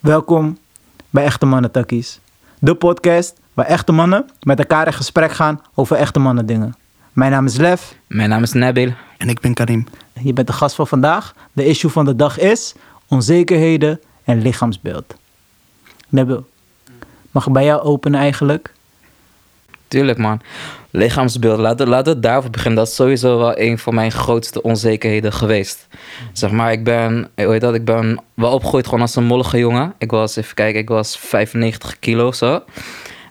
Welkom bij Echte Mannen Takkies. De podcast waar echte mannen met elkaar in gesprek gaan over echte mannen dingen. Mijn naam is Lev. Mijn naam is Nabil. En ik ben Karim. Je bent de gast van vandaag. De issue van de dag is onzekerheden en lichaamsbeeld. Nabil, mag ik bij jou openen eigenlijk? Tuurlijk man. Lichaamsbeeld, laten, laten we daarover beginnen. Dat is sowieso wel een van mijn grootste onzekerheden geweest. Zeg maar, ik ben, hoe heet dat, ik ben wel opgegroeid gewoon als een mollige jongen. Ik was, even kijken, ik was 95 kilo zo.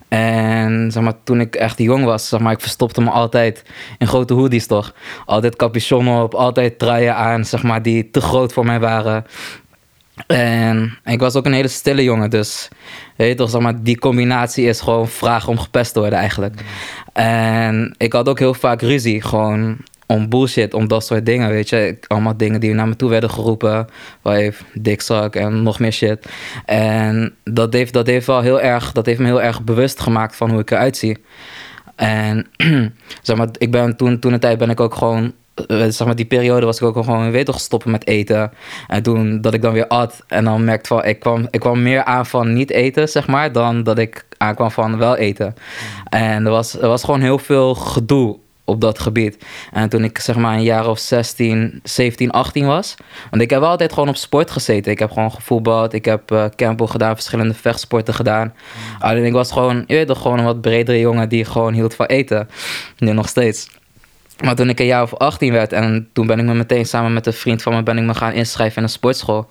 En zeg maar, toen ik echt jong was, zeg maar, ik verstopte me altijd in grote hoodies toch. Altijd capuchon op, altijd truien aan, zeg maar, die te groot voor mij waren. En ik was ook een hele stille jongen, dus weet toch, zeg maar, die combinatie is gewoon vragen om gepest te worden eigenlijk. En ik had ook heel vaak ruzie, gewoon om bullshit, om dat soort dingen, weet je. Allemaal dingen die naar me toe werden geroepen, waar dikzak en nog meer shit. En dat heeft, dat heeft wel heel erg, dat heeft me heel erg bewust gemaakt van hoe ik eruit zie. En zeg maar, ik ben toen, toen een tijd ben ik ook gewoon eh, zeg maar, die periode was ik ook gewoon, weet toch, stoppen met eten. En toen dat ik dan weer at. En dan merkte van, ik kwam, ik kwam meer aan van niet eten, zeg maar, dan dat ik aankwam van wel eten. En er was, er was gewoon heel veel gedoe op dat gebied. En toen ik zeg maar een jaar of 16, 17, 18 was. Want ik heb altijd gewoon op sport gezeten. Ik heb gewoon gevoetbald. Ik heb uh, campo gedaan, verschillende vechtsporten gedaan. Alleen ik was gewoon, je weet toch, gewoon een wat bredere jongen die gewoon hield van eten. Nu nog steeds. Maar toen ik een jaar of 18 werd en toen ben ik me meteen samen met een vriend van me ben ik me gaan inschrijven in een sportschool.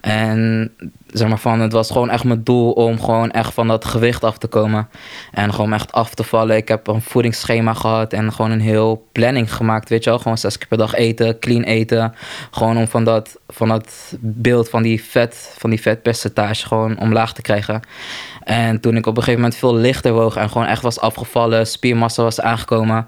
En zeg maar van, het was gewoon echt mijn doel om gewoon echt van dat gewicht af te komen. En gewoon echt af te vallen. Ik heb een voedingsschema gehad en gewoon een heel planning gemaakt, weet je wel. Gewoon zes keer per dag eten, clean eten. Gewoon om van dat, van dat beeld van die vet, van die vetpercentage gewoon omlaag te krijgen. En toen ik op een gegeven moment veel lichter woog en gewoon echt was afgevallen, spiermassa was aangekomen.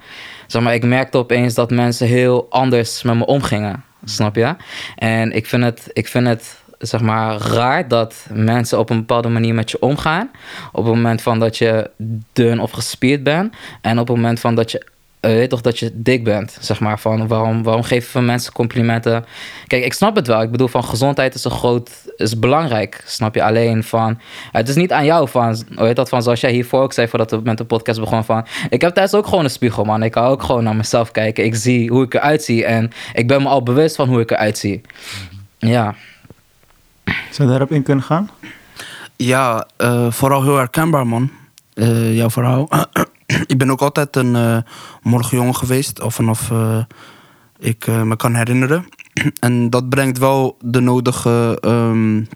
Zeg maar, ik merkte opeens dat mensen heel anders met me omgingen. Snap je? En ik vind het, ik vind het zeg maar, raar dat mensen op een bepaalde manier met je omgaan. Op het moment van dat je dun of gespierd bent. En op het moment van dat je uh, weet toch dat je dik bent, zeg maar. Van waarom, waarom geven we mensen complimenten? Kijk, ik snap het wel. Ik bedoel, van gezondheid is een groot, is belangrijk, snap je? Alleen van, het is niet aan jou van, heet dat van, zoals jij hiervoor ook zei, voordat we met de podcast begonnen van, ik heb thuis ook gewoon een spiegel, man. Ik kan ook gewoon naar mezelf kijken. Ik zie hoe ik eruit zie en ik ben me al bewust van hoe ik eruit zie. Ja. Zou je daarop in kunnen gaan? Ja, uh, vooral heel herkenbaar, man. Uh, jouw verhaal. ik ben ook altijd een uh, morgenjongen geweest, of vanaf uh, ik me kan herinneren. en dat brengt wel de nodige. Um,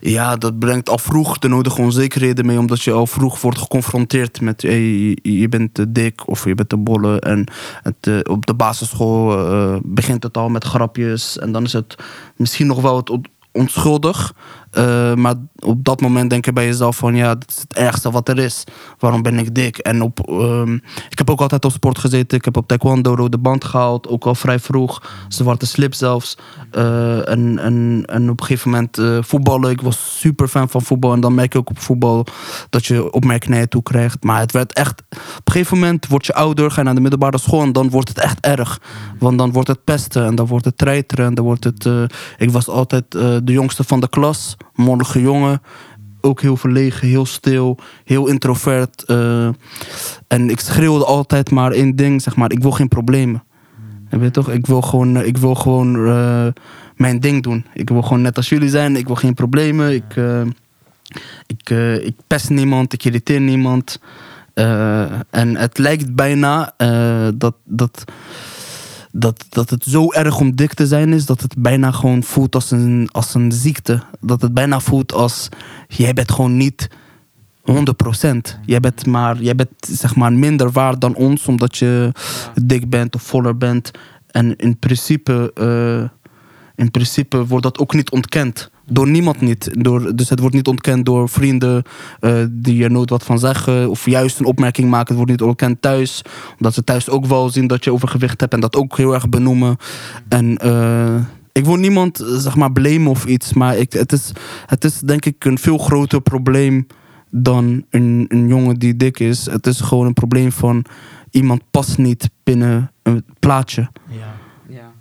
ja, dat brengt al vroeg de nodige onzekerheden mee, omdat je al vroeg wordt geconfronteerd met hey, je bent te dik of je bent te bolle. En het, op de basisschool begint het al met grapjes. En dan is het misschien nog wel het onschuldig. Uh, maar op dat moment denk je bij jezelf van ja, dat is het ergste wat er is. Waarom ben ik dik? En op, um, ik heb ook altijd op sport gezeten. Ik heb op taekwondo rode band gehaald. Ook al vrij vroeg. Zwarte slip zelfs. Uh, en, en, en op een gegeven moment uh, voetballen. Ik was super fan van voetbal. En dan merk je ook op voetbal dat je opmerkingen toe krijgt. Maar het werd echt... Op een gegeven moment word je ouder. Ga je naar de middelbare school. En dan wordt het echt erg. Want dan wordt het pesten. En dan wordt het treiteren. En dan wordt het... ik was altijd de jongste van de klas mondige jongen. Ook heel verlegen, heel stil, heel introvert. Uh, en ik schreeuwde altijd maar één ding, zeg maar. Ik wil geen problemen. Je weet toch? Ik wil gewoon, ik wil gewoon uh, mijn ding doen. Ik wil gewoon net als jullie zijn. Ik wil geen problemen. Ik, uh, ik, ik pest niemand. Ik irriteer niemand. en het lijkt bijna dat... dat dat, dat het zo erg om dik te zijn is dat het bijna gewoon voelt als een, als een ziekte. Dat het bijna voelt als jij bent gewoon niet 100%. Jij bent, maar, jij bent zeg maar minder waard dan ons omdat je dik bent of voller bent. En in principe, uh, in principe wordt dat ook niet ontkend. Door niemand niet. Door, dus het wordt niet ontkend door vrienden uh, die er nooit wat van zeggen. Of juist een opmerking maken. Het wordt niet ontkend thuis. Omdat ze thuis ook wel zien dat je overgewicht hebt. En dat ook heel erg benoemen. En uh, ik wil niemand zeg maar blamen of iets. Maar ik, het, is, het is denk ik een veel groter probleem dan een, een jongen die dik is. Het is gewoon een probleem van iemand past niet binnen een plaatje. Ja, ja.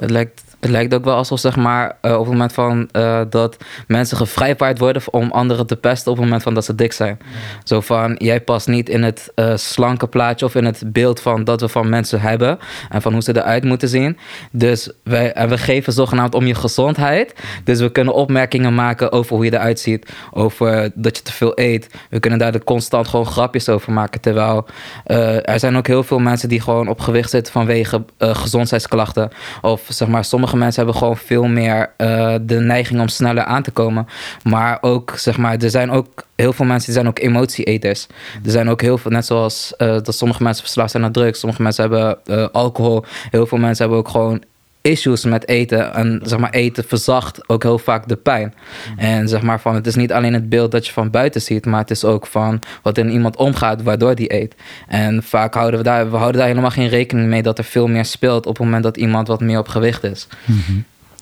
Het lijkt het lijkt ook wel alsof, zeg maar, eh, op het moment van eh, dat mensen gevrijwaard worden om anderen te pesten op het moment van dat ze dik zijn. Zo van, jij past niet in het eh, slanke plaatje of in het beeld van dat we van mensen hebben en van hoe ze eruit moeten zien. Dus wij, en we geven zogenaamd om je gezondheid. Dus we kunnen opmerkingen maken over hoe je eruit ziet, over dat je te veel eet. We kunnen daar de constant gewoon grapjes over maken. Terwijl er zijn ook heel veel mensen die gewoon op gewicht zitten vanwege gezondheidsklachten. Of zeg maar, sommige mensen hebben gewoon veel meer eh, de neiging om sneller aan te komen. Maar ook, zeg maar, er zijn ook heel veel mensen die zijn ook emotieeters. Er zijn ook heel veel, net zoals eh, dat sommige mensen verslaafd zijn aan drugs. Sommige mensen hebben eh, alcohol. Heel veel mensen hebben ook gewoon issues met eten. En zeg maar, eten verzacht ook heel vaak de pijn. En zeg maar, van, het is niet alleen het beeld dat je van buiten ziet, maar het is ook van wat in iemand omgaat waardoor die eet. En vaak houden we daar, we houden daar helemaal geen rekening mee dat er veel meer speelt op het moment dat iemand wat meer op gewicht is.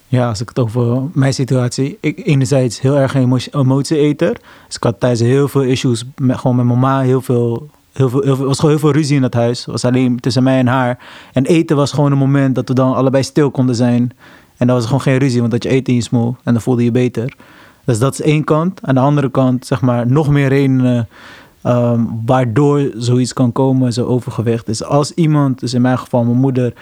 Ja, als ik het over mijn situatie. Ik enerzijds heel erg een emo- emotieeter. Dus ik had thuis heel veel issues. Met, gewoon met mama. Heel veel, heel was gewoon heel veel ruzie in het huis. Was alleen tussen mij en haar. En eten was gewoon een moment dat we dan allebei stil konden zijn. En dan was gewoon geen ruzie, want dat je eten in je smoel. En dan voelde je beter. Dus dat is één kant. Aan de andere kant, zeg maar, nog meer redenen ehm, waardoor zoiets kan komen, zo overgewicht. Dus als iemand, dus in mijn geval mijn moeder,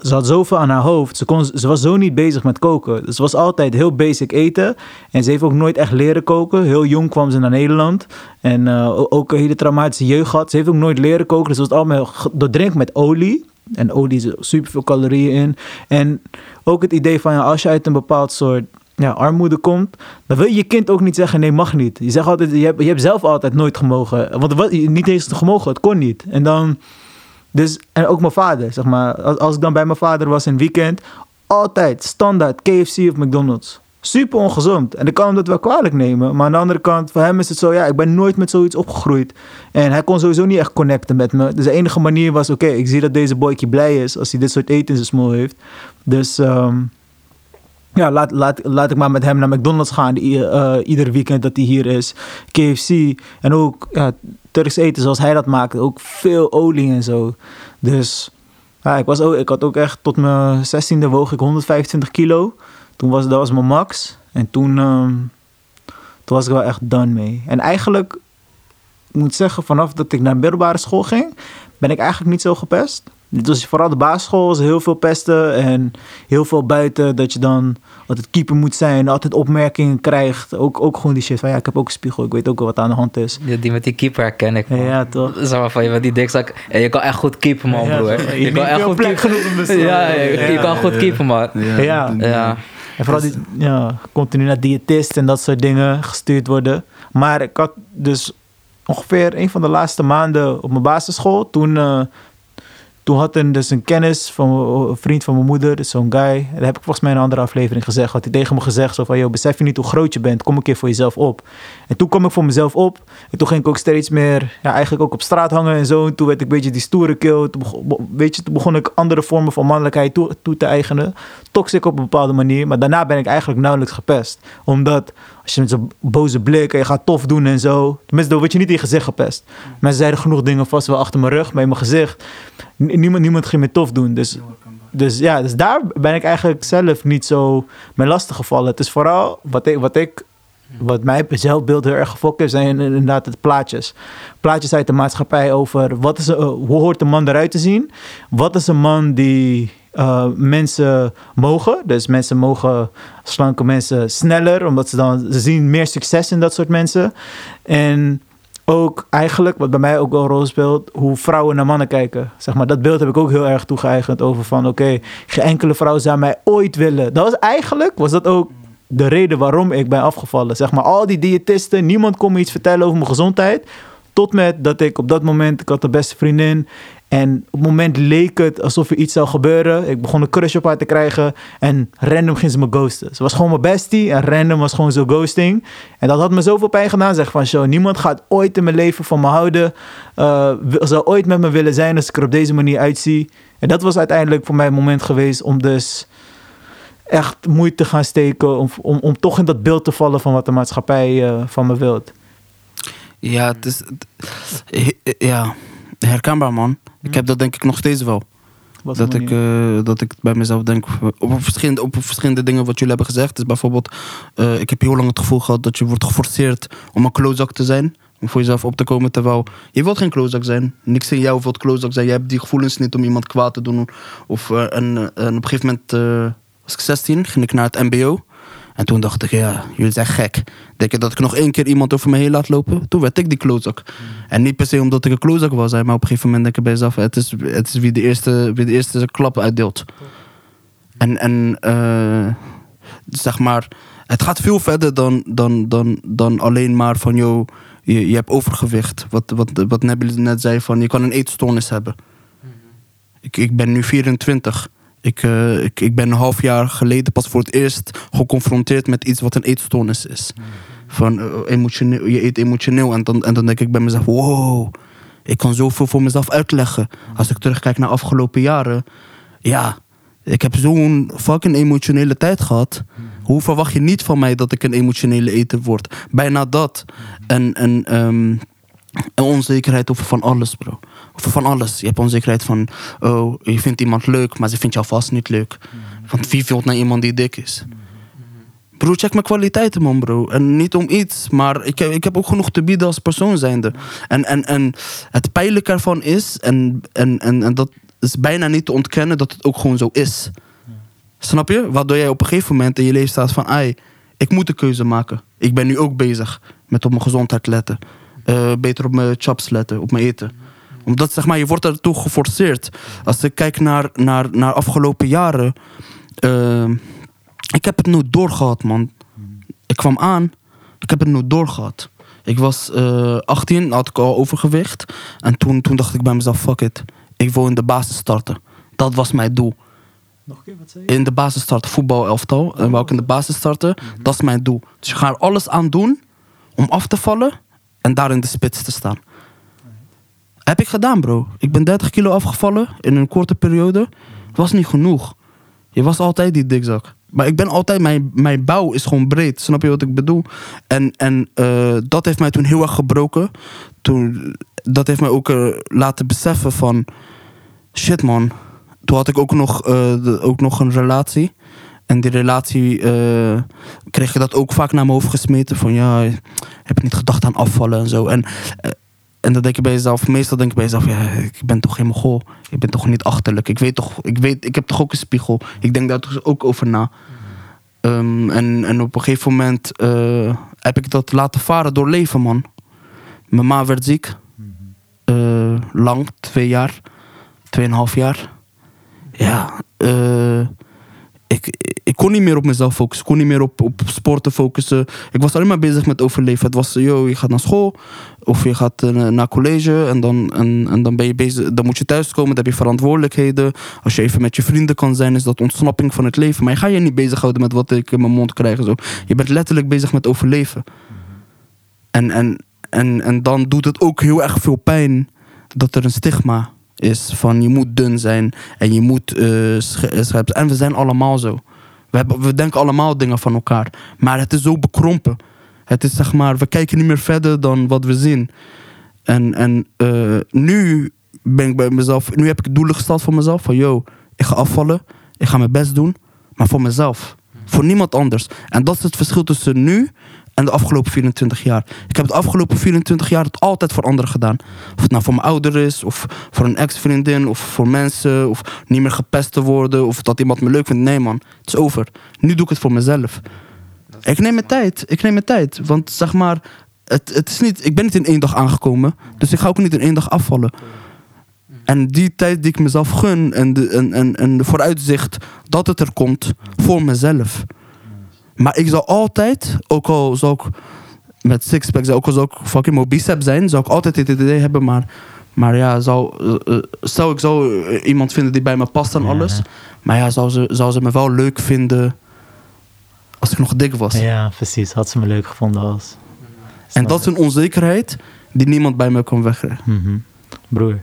ze had zoveel aan haar hoofd. Ze, kon, ze was zo niet bezig met koken. Dus ze was altijd heel basic eten. En ze heeft ook nooit echt leren koken. Heel jong kwam ze naar Nederland. En eh, ook een hele traumatische jeugd gehad. Ze heeft ook nooit leren koken. Dus het was allemaal doordrenkt met olie. En olie zit super veel calorieën in. En ook het idee van ja, als je uit een bepaald soort ja, armoede komt, dan wil je je kind ook niet zeggen nee, mag niet. Je zegt altijd, je hebt, je hebt zelf altijd nooit gemogen. Want was, niet eens gemogen, het kon niet. En dan, dus, en ook mijn vader, zeg maar. Als, ik dan bij mijn vader was in het weekend, altijd standaard KFC of McDonald's. Super ongezond. En ik kan hem dat wel kwalijk nemen. Maar aan de andere kant, voor hem is het zo, ja, ik ben nooit met zoiets opgegroeid. En hij kon sowieso niet echt connecten met me. Dus de enige manier was, oké, ik zie dat deze boytje blij is als hij dit soort eten in zijn smoel heeft. Dus ehm, ja, laat, laat, laat ik maar met hem naar McDonald's gaan i- eh, ieder weekend dat hij hier is. KFC en ook ja, Turks eten zoals hij dat maakt. Ook veel olie en zo. Dus ja, ik, was ook, ik had ook echt tot mijn 16e woog ik 125 kilo. Toen was dat was mijn max. En toen, ehm, toen was ik wel echt done mee. En eigenlijk, ik moet zeggen, vanaf dat ik naar middelbare school ging, ben ik eigenlijk niet zo gepest. Was vooral de basisschool, was heel veel pesten en heel veel buiten. Dat je dan altijd keeper moet zijn, altijd opmerkingen krijgt. Ook, ook gewoon die shit van ja, ik heb ook een spiegel, ik weet ook wel wat aan de hand is. Die, die met die keeper ken ik, man. Ja, toch? Zeg maar van, je met die dikzak. En je kan echt goed keepen, man, Ja, broer. Je Je kan echt goed plek keepen. genoeg in mijn Ja, slag. je, Ja. kan goed keepen, man. Ja. Ja. En vooral die, ja, continu naar diëtist en dat soort dingen gestuurd worden. Maar ik had dus ongeveer een van de laatste maanden op mijn basisschool. Toen, eh, toen had een, dus een kennis van een vriend van mijn moeder, dus zo'n guy. Dat heb ik volgens mij in een andere aflevering gezegd. Had hij tegen me gezegd zo van, joh, besef je niet hoe groot je bent. Kom een keer voor jezelf op. En toen kwam ik voor mezelf op. En toen ging ik ook steeds meer, ja, eigenlijk ook op straat hangen en zo. En toen werd ik een beetje die stoere kill. Toen begon, weet je, toen begon ik andere vormen van mannelijkheid toe, toe te eigenen. Toxic op een bepaalde manier. Maar daarna ben ik eigenlijk nauwelijks gepest. Omdat je met zo'n boze blik en je gaat tof doen en zo. Tenminste, dan word je niet in je gezicht gepest. Mensen zeiden genoeg dingen vast wel achter mijn rug, maar in mijn gezicht. Niemand, niemand ging me tof doen. Dus, dus ja, dus daar ben ik eigenlijk zelf niet zo mee lastig gevallen. Het is vooral wat ik, wat ik wat mij zelfbeeld heel erg gefokt heeft, zijn inderdaad het plaatjes. Plaatjes uit de maatschappij over wat is, een- hoe hoort een man eruit te zien? Wat is een man die eh, mensen mogen? Dus mensen mogen slanke mensen sneller, omdat ze dan zien meer succes in dat soort mensen. En ook eigenlijk, wat bij mij ook wel een rol speelt, hoe vrouwen naar mannen kijken. Zeg maar, dat beeld heb ik ook heel erg toegeëigend over van, oké, geen enkele vrouw zou mij ooit willen. Dat was eigenlijk, was dat ook de reden waarom ik ben afgevallen. Zeg maar, al die diëtisten, niemand kon me iets vertellen over mijn gezondheid. Tot met dat ik op dat moment, ik had de beste vriendin. En op het moment leek het alsof er iets zou gebeuren. Ik begon een crush op haar te krijgen. En random ging ze me ghosten. Ze was gewoon mijn bestie. En random was gewoon zo ghosting. En dat had me zoveel pijn gedaan. Zeg van, show, niemand gaat ooit in mijn leven van me houden. wil- zou ooit met me willen zijn als ik er op deze manier uitzie. En dat was uiteindelijk voor mij het moment geweest om dus echt moeite te gaan steken. Om, om, om toch in dat beeld te vallen van wat de maatschappij eh, van me wilt. Ja, het is... Ja, herkenbaar man. Ik heb dat denk ik nog steeds wel. Dat ik, eh, dat ik bij mezelf denk op verschillende, op verschillende dingen wat jullie hebben gezegd. Dus bijvoorbeeld, eh, ik heb heel lang het gevoel gehad dat je wordt geforceerd om een klootzak te zijn. Om voor jezelf op te komen. Terwijl je wilt geen klootzak zijn. Niks in jou wilt klootzak zijn. Je hebt die gevoelens niet om iemand kwaad te doen. Of, eh, en, en op een gegeven moment was ik 16, ging ik naar het MBO. En toen dacht ik, ja, jullie zijn gek. Denk je dat ik nog één keer iemand over me heen laat lopen? Toen werd ik die klootzak. En niet per se omdat ik een klootzak was, maar op een gegeven moment denk ik bij jezelf: het is, het is wie, de eerste, wie de eerste klap uitdeelt. En, en eh, zeg maar, het gaat veel verder dan, dan, dan, dan alleen maar van, joh, je, je hebt overgewicht. Wat, wat, wat Nabil net zei, van je kan een eetstoornis hebben. Ik, ik ben nu 24. Ik, eh, ik, ik ben een half jaar geleden pas voor het eerst geconfronteerd met iets wat een eetstoornis is. Van eh, emotioneel, je eet emotioneel. En dan, en dan denk ik bij mezelf: wow, ik kan zoveel voor mezelf uitleggen. Als ik terugkijk naar afgelopen jaren. Ja, ik heb zo'n fucking emotionele tijd gehad. Hoe verwacht je niet van mij dat ik een emotionele eter word? Bijna dat. En, en ehm, onzekerheid over van alles, bro. Van alles. Je hebt onzekerheid van, oh, je vindt iemand leuk, maar ze vindt jou vast niet leuk. Want wie vindt nou iemand die dik is? Bro, check mijn kwaliteiten, man, bro. En niet om iets, maar ik heb, ik heb ook genoeg te bieden als persoon zijnde. En, en, en het pijnlijke ervan is, en, en, en, en dat is bijna niet te ontkennen, dat het ook gewoon zo is. Snap je? Waardoor jij op een gegeven moment in je leven staat van... Ai, ik moet een keuze maken. Ik ben nu ook bezig met op mijn gezondheid letten. Eh, beter op mijn chaps letten, op mijn eten. Omdat, zeg maar, je wordt ertoe geforceerd. Als ik kijk naar, naar, naar afgelopen jaren... eh, ik heb het nooit doorgehad, man. Ik kwam aan, ik heb het nooit doorgehad. Ik was eh 18, had ik al overgewicht. En toen, toen dacht ik bij mezelf, fuck it. Ik wil in de basis starten. Dat was mijn doel Nog een keer, wat zei je? in de basis starten, voetbalelftal. En wou ik in de basis starten, dat is mijn doel. Dus ik ga er alles aan doen om af te vallen en daar in de spits te staan. Heb ik gedaan, bro. Ik ben 30 kilo afgevallen in een korte periode. Was niet genoeg. Je was altijd die dikzak. Maar ik ben altijd, mijn, mijn bouw is gewoon breed. Snap je wat ik bedoel? En, en eh, dat heeft mij toen heel erg gebroken. Toen, dat heeft mij ook eh, laten beseffen van... Shit man, toen had ik ook nog, eh, ook nog een relatie. En die relatie kreeg ik dat ook vaak naar mijn hoofd gesmeten. Van ja, heb je niet gedacht aan afvallen en zo. En, en dan denk je bij jezelf, meestal denk je bij jezelf, ja, ik ben toch geen mogol. Ik ben toch niet achterlijk. Ik weet toch, ik, weet, ik heb toch ook een spiegel. Ik denk daar toch ook over na. Ehm, en, en op een gegeven moment eh, heb ik dat laten varen door leven, man. Mijn ma werd ziek. Eh, lang, twee jaar. Tweeënhalf jaar. Ja, eh, ik, ik kon niet meer op mezelf focussen. Kon niet meer op, op sporten focussen. Ik was alleen maar bezig met overleven. Het was, yo, je gaat naar school of je gaat eh, naar college en dan, en, en dan ben je bezig. Dan moet je thuiskomen, dan heb je verantwoordelijkheden. Als je even met je vrienden kan zijn, is dat ontsnapping van het leven. Maar je gaat je niet bezighouden met wat ik in mijn mond krijg. Zo. Je bent letterlijk bezig met overleven. En, en, en, en dan doet het ook heel erg veel pijn dat er een stigma is van je moet dun zijn en je moet sche- scherp zijn. En we zijn allemaal zo. We, denken allemaal dingen van elkaar. Maar het is zo bekrompen. Het is zeg maar, we kijken niet meer verder dan wat we zien. En, en eh, nu ben ik bij mezelf, nu heb ik doelen gesteld voor mezelf. Van yo, ik ga afvallen, ik ga mijn best doen, maar voor mezelf. Voor niemand anders. En dat is het verschil tussen nu en de afgelopen 24 jaar. Ik heb de afgelopen 24 jaar het altijd voor anderen gedaan. Of het nou voor mijn ouder is, of voor een ex-vriendin, of voor mensen, of niet meer gepest te worden, of dat iemand me leuk vindt. Nee man, het is over. Nu doe ik het voor mezelf. Ik neem mijn tijd. Ik neem mijn tijd. Want zeg maar, het, het is niet, ik ben niet in één dag aangekomen. Dus ik ga ook niet in één dag afvallen. En die tijd die ik mezelf gun en de, en, en, en de vooruitzicht dat het er komt voor mezelf. Maar ik zal altijd, ook al zou ik met sixpack, ook al zou ik fucking moe bicep zijn, zou ik altijd dit idee hebben. Maar, maar ja, zou, eh, eh, stel ik zou eh, iemand vinden die bij me past en Ja. alles. Maar ja, zou ze, zou ze me wel leuk vinden als ik nog dik was. Ja, precies. Had ze me leuk gevonden als. En dat is een onzekerheid die niemand bij me kan weggeven. Mhm. Broer,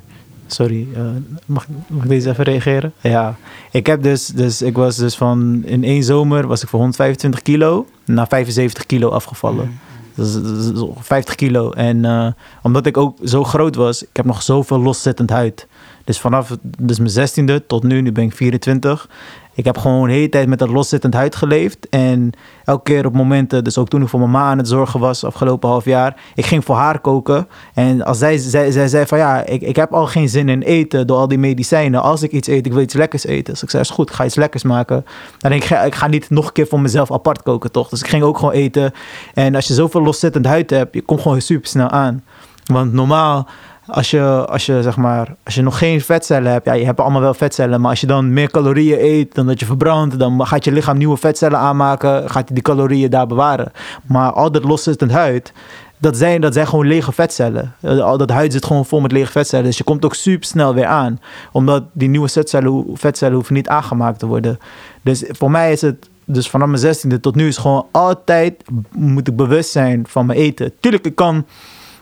sorry, eh, mag, mag ik deze even reageren? Ja, ik heb dus, dus, ik was dus van, in één zomer was ik voor 125 kilo naar 75 kilo afgevallen. Dat is, dat is 50 kilo. En eh, omdat ik ook zo groot was, ik heb nog zoveel loszittend huid. Dus vanaf dus mijn zestiende tot nu, nu ben ik 24. Ik heb gewoon de hele tijd met dat loszittend huid geleefd. En elke keer op momenten, dus ook toen ik voor mijn aan het zorgen was, afgelopen half jaar, ik ging voor haar koken. En als zij, zij, zij zei van ja, ik, ik heb al geen zin in eten door al die medicijnen. Als ik iets eet, ik wil iets lekkers eten. Dus ik zei, is goed, ik ga iets lekkers maken. Dan denk ik, ik ga, ik ga niet nog een keer voor mezelf apart koken, toch? Dus ik ging ook gewoon eten. En als je zoveel loszittend huid hebt, je komt gewoon super snel aan. Want normaal als je, als je, zeg maar, als je nog geen vetcellen hebt, ja, je hebt allemaal wel vetcellen, maar als je dan meer calorieën eet dan dat je verbrandt, dan gaat je lichaam nieuwe vetcellen aanmaken, gaat die calorieën daar bewaren. Maar al dat loszittend huid, dat zijn, dat zijn gewoon lege vetcellen. Eh, Al dat huid zit gewoon vol met lege vetcellen. Dus je komt ook super snel weer aan. Omdat die nieuwe vetcellen, vetcellen hoeven niet aangemaakt te worden. Dus voor mij is het, dus vanaf mijn zestiende tot nu is gewoon altijd moet ik bewust zijn van mijn eten. Tuurlijk, ik kan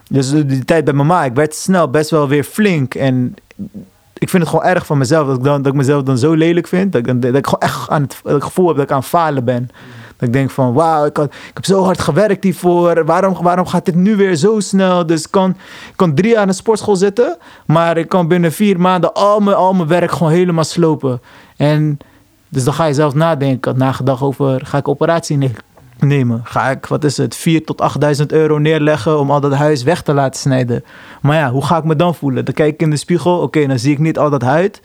dus die tijd bij mama, ik werd snel best wel weer flink. En ik vind het gewoon erg van mezelf dat ik, dan, dat ik mezelf dan zo lelijk vind. Dat ik, gewoon echt aan het, gevoel heb dat ik aan het falen ben. Dat ik denk van, wauw, ik, ik heb zo hard gewerkt hiervoor. Waarom, waarom gaat dit nu weer zo snel? Dus ik kan, ik kan drie jaar aan de sportschool zitten. Maar ik kan binnen vier maanden al mijn, al mijn werk gewoon helemaal slopen. En dus dan ga je zelf nadenken. Ik had nagedacht over, ga ik operatie Ga ik, wat is het, 4 tot 8.000 euro neerleggen om al dat huis weg te laten snijden? Maar ja, hoe ga ik me dan voelen? Dan kijk ik in de spiegel, oké, dan zie ik niet al dat huid.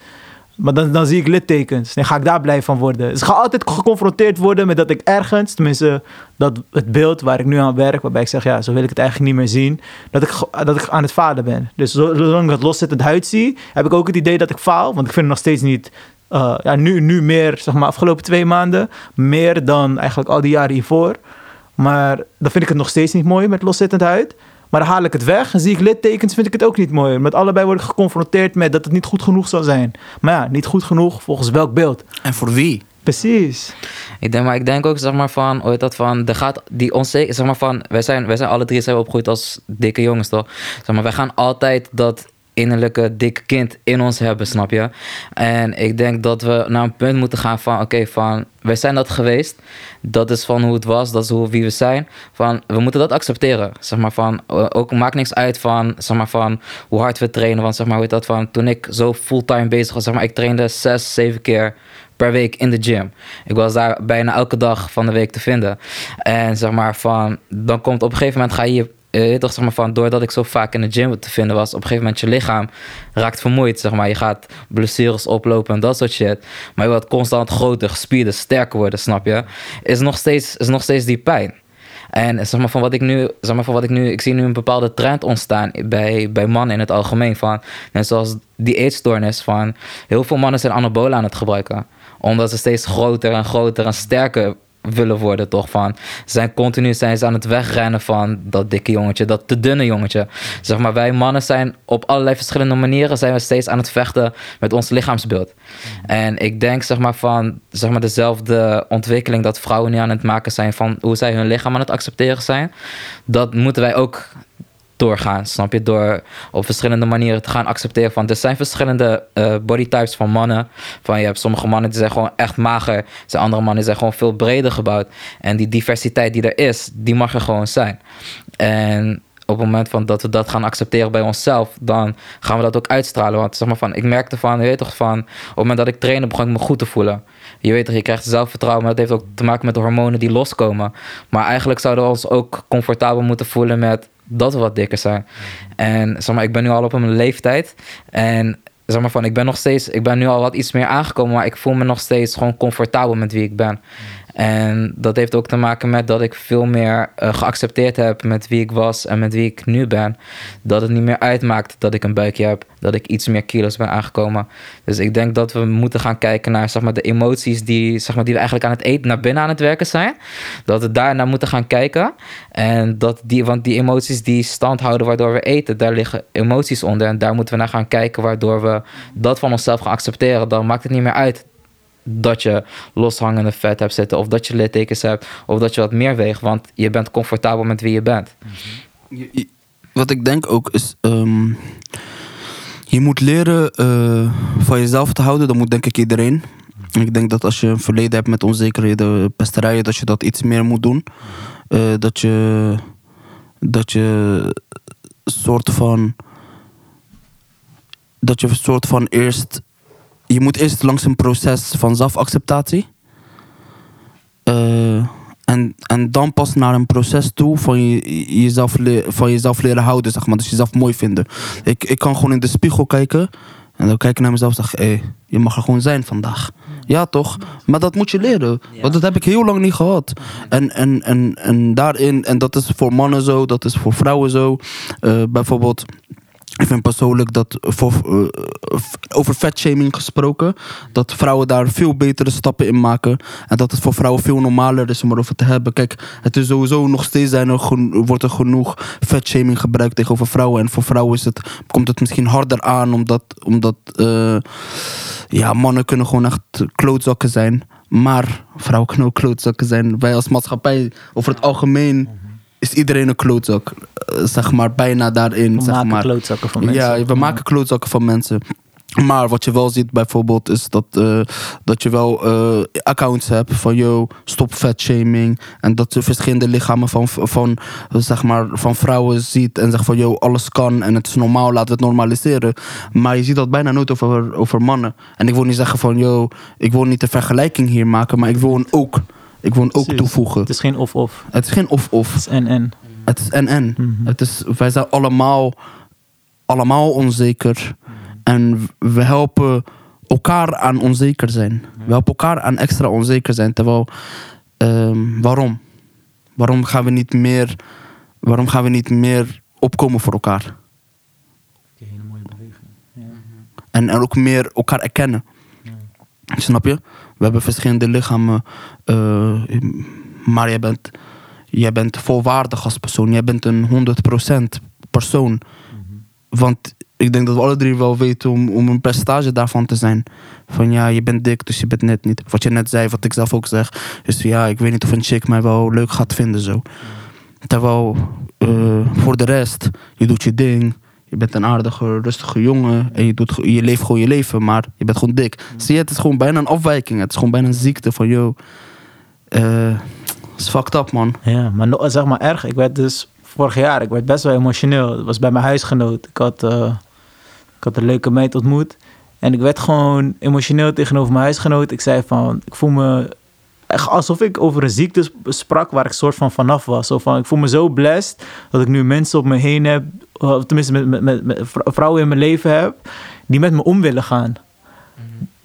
Maar dan, dan zie ik littekens. Dan ga ik daar blij van worden. Dus ik ga altijd geconfronteerd worden met dat ik ergens, tenminste dat het beeld waar ik nu aan werk, waarbij ik zeg, ja, zo wil ik het eigenlijk niet meer zien, dat ik, dat ik aan het falen ben. Dus zo- zolang ik dat loszittend huid zie, heb ik ook het idee dat ik faal. Want ik vind het nog steeds niet, eh, ja, nu, nu meer, zeg maar, afgelopen twee maanden, meer dan eigenlijk al die jaren hiervoor. Maar dan vind ik het nog steeds niet mooi met loszittend huid. Maar dan haal ik het weg en zie ik littekens, vind ik het ook niet mooi. Met allebei word ik geconfronteerd met dat het niet goed genoeg zal zijn. Maar ja, niet goed genoeg volgens welk beeld? En voor wie? Precies. Ik denk, maar ik denk ook, zeg maar, van, hoe heet dat, van, er gaat die onzeker, zeg maar, van, wij zijn, wij zijn alle drie zijn opgegroeid als dikke jongens, toch? Zeg maar, wij gaan altijd dat innerlijke dikke kind in ons hebben, snap je? En ik denk dat we naar een punt moeten gaan van, oké, van, wij zijn dat geweest, dat is van hoe het was, dat is hoe, wie we zijn, van, we moeten dat accepteren, zeg maar, van, eh, ook maakt niks uit van, zeg maar, van, hoe hard we trainen, want, zeg maar, hoe dat, van, toen ik zo fulltime bezig was, zeg maar, ik trainde zes, zeven keer per week in de gym. Ik was daar bijna elke dag van de week te vinden. En zeg maar van, dan komt op een gegeven moment ga je, weet toch zeg maar van, doordat ik zo vaak in de gym te vinden was, op een gegeven moment je lichaam raakt vermoeid, zeg maar. Je gaat blessures oplopen en dat soort shit. Maar je wordt constant groter, gespierder, sterker worden, snap je? Is nog steeds, is nog steeds die pijn. En zeg maar van wat ik nu, zeg maar van wat ik nu, ik zie nu een bepaalde trend ontstaan bij, bij mannen in het algemeen. Van, net zoals die eetstoornis van, heel veel mannen zijn anabolen aan het gebruiken. Omdat ze steeds groter en groter en sterker willen worden, toch? Van, zijn continu zijn ze aan het wegrennen van dat dikke jongetje, dat te dunne jongetje. Zeg maar, wij mannen zijn op allerlei verschillende manieren zijn we steeds aan het vechten met ons lichaamsbeeld. En ik denk, zeg maar, van zeg maar, dezelfde ontwikkeling dat vrouwen nu aan het maken zijn van hoe zij hun lichaam aan het accepteren zijn, dat moeten wij ook doorgaan, snap je? Door op verschillende manieren te gaan accepteren van... Er zijn verschillende eh bodytypes van mannen. Van je hebt sommige mannen die zijn gewoon echt mager. Er zijn andere mannen zijn gewoon veel breder gebouwd. En die diversiteit die er is, die mag er gewoon zijn. En op het moment van dat we dat gaan accepteren bij onszelf... dan gaan we dat ook uitstralen. Want zeg maar van, ik merkte van, je weet toch van... op het moment dat ik trainde begon ik me goed te voelen. Je weet toch, je krijgt zelfvertrouwen... maar dat heeft ook te maken met de hormonen die loskomen. Maar eigenlijk zouden we ons ook comfortabel moeten voelen met dat we wat dikker zijn. En zeg maar, ik ben nu al op een leeftijd. En zeg maar van, ik ben nog steeds, ik ben nu al wat iets meer aangekomen, maar ik voel me nog steeds gewoon comfortabel met wie ik ben. En dat heeft ook te maken met dat ik veel meer eh, geaccepteerd heb met wie ik was en met wie ik nu ben. Dat het niet meer uitmaakt dat ik een buikje heb, dat ik iets meer kilo's ben aangekomen. Dus ik denk dat we moeten gaan kijken naar zeg maar, de emoties die, zeg maar, die we eigenlijk aan het eten, naar binnen aan het werken zijn. Dat we daar naar moeten gaan kijken. En dat die, want die emoties die stand houden waardoor we eten, daar liggen emoties onder. En daar moeten we naar gaan kijken waardoor we dat van onszelf gaan accepteren. Dan maakt het niet meer uit dat je loshangende vet hebt zitten, of dat je littekens hebt, of dat je wat meer weegt, want je bent comfortabel met wie je bent. Je- Wat ik denk ook is... ehm, je moet leren eh, van jezelf te houden. Dat moet denk ik iedereen. Ik denk dat als je een verleden hebt met onzekerheden, pesterijen... dat je dat iets meer moet doen. Eh, dat je... Dat je... soort van... dat je een soort van eerst. Je moet eerst langs een proces van zelfacceptatie. Eh, en, en dan pas naar een proces toe van, je, jezelf, van jezelf leren houden, zeg maar. Dus jezelf mooi vinden. Ik, ik kan gewoon in de spiegel kijken. En dan kijk ik naar mezelf en zeg hé, je mag er gewoon zijn vandaag. Ja, toch? Maar dat moet je leren. Want dat heb ik heel lang niet gehad. En, en, en, en daarin, en dat is voor mannen zo, dat is voor vrouwen zo. Eh, bijvoorbeeld, ik vind persoonlijk dat voor, eh, over vetshaming gesproken, dat vrouwen daar veel betere stappen in maken. En dat het voor vrouwen veel normaler is om erover te hebben. Kijk, het is sowieso nog steeds zijn er wordt er genoeg vetshaming gebruikt tegenover vrouwen. En voor vrouwen is het, komt het misschien harder aan, omdat, omdat eh, ja, mannen kunnen gewoon echt klootzakken zijn. Maar vrouwen kunnen ook klootzakken zijn. Wij als maatschappij, over het algemeen, is iedereen een klootzak. Eh, zeg maar, bijna daarin. We zeg maken maar. klootzakken van mensen. Ja, we maken klootzakken van mensen. Maar wat je wel ziet bijvoorbeeld is dat, eh, dat je wel eh, accounts hebt van yo, stop fatshaming. En dat je verschillende lichamen van, van, zeg maar, van vrouwen ziet en zegt van yo, alles kan en het is normaal, laten we het normaliseren. Maar je ziet dat bijna nooit over, over mannen. En ik wil niet zeggen van yo, ik wil niet de vergelijking hier maken, maar ik wil een ook, ik wil een ook Precies. toevoegen. Het is geen of-of. Het is geen of-of. Het is en-en. Het is en-en. Mhm. Het is, wij zijn allemaal, allemaal onzeker. En we helpen elkaar aan onzeker zijn. We helpen elkaar aan extra onzeker zijn. Terwijl, ehm, waarom? Waarom gaan we niet meer, waarom gaan we niet meer opkomen voor elkaar? Hele mooie beweging. En, en ook meer elkaar erkennen. Snap je? We hebben verschillende lichamen. eh, maar jij bent, jij bent volwaardig als persoon. Jij bent een 100% persoon. Want ik denk dat we alle drie wel weten om, om een percentage daarvan te zijn. Van ja, je bent dik, dus je bent net niet. Wat je net zei, wat ik zelf ook zeg. Is ja, ik weet niet of een chick mij wel leuk gaat vinden zo. Terwijl eh, voor de rest, je doet je ding. Je bent een aardige, rustige jongen. En je, doet, je leeft gewoon je leven, maar je bent gewoon dik. Zie je, het is gewoon bijna een afwijking. Het is gewoon bijna een ziekte van, yo... Het is fucked up, man. Ja, maar zeg maar erg. Ik werd dus vorig jaar, ik werd best wel emotioneel. Het was bij mijn huisgenoot. Ik had, eh, ik had een leuke meid ontmoet. En ik werd gewoon emotioneel tegenover mijn huisgenoot. Ik zei van, ik voel me alsof ik over een ziekte sp- sprak waar ik soort van vanaf was. Zo van, ik voel me zo blessed dat ik nu mensen op me heen heb, of tenminste met, met, met, met vrou- vrouwen in mijn leven heb, die met me om willen gaan.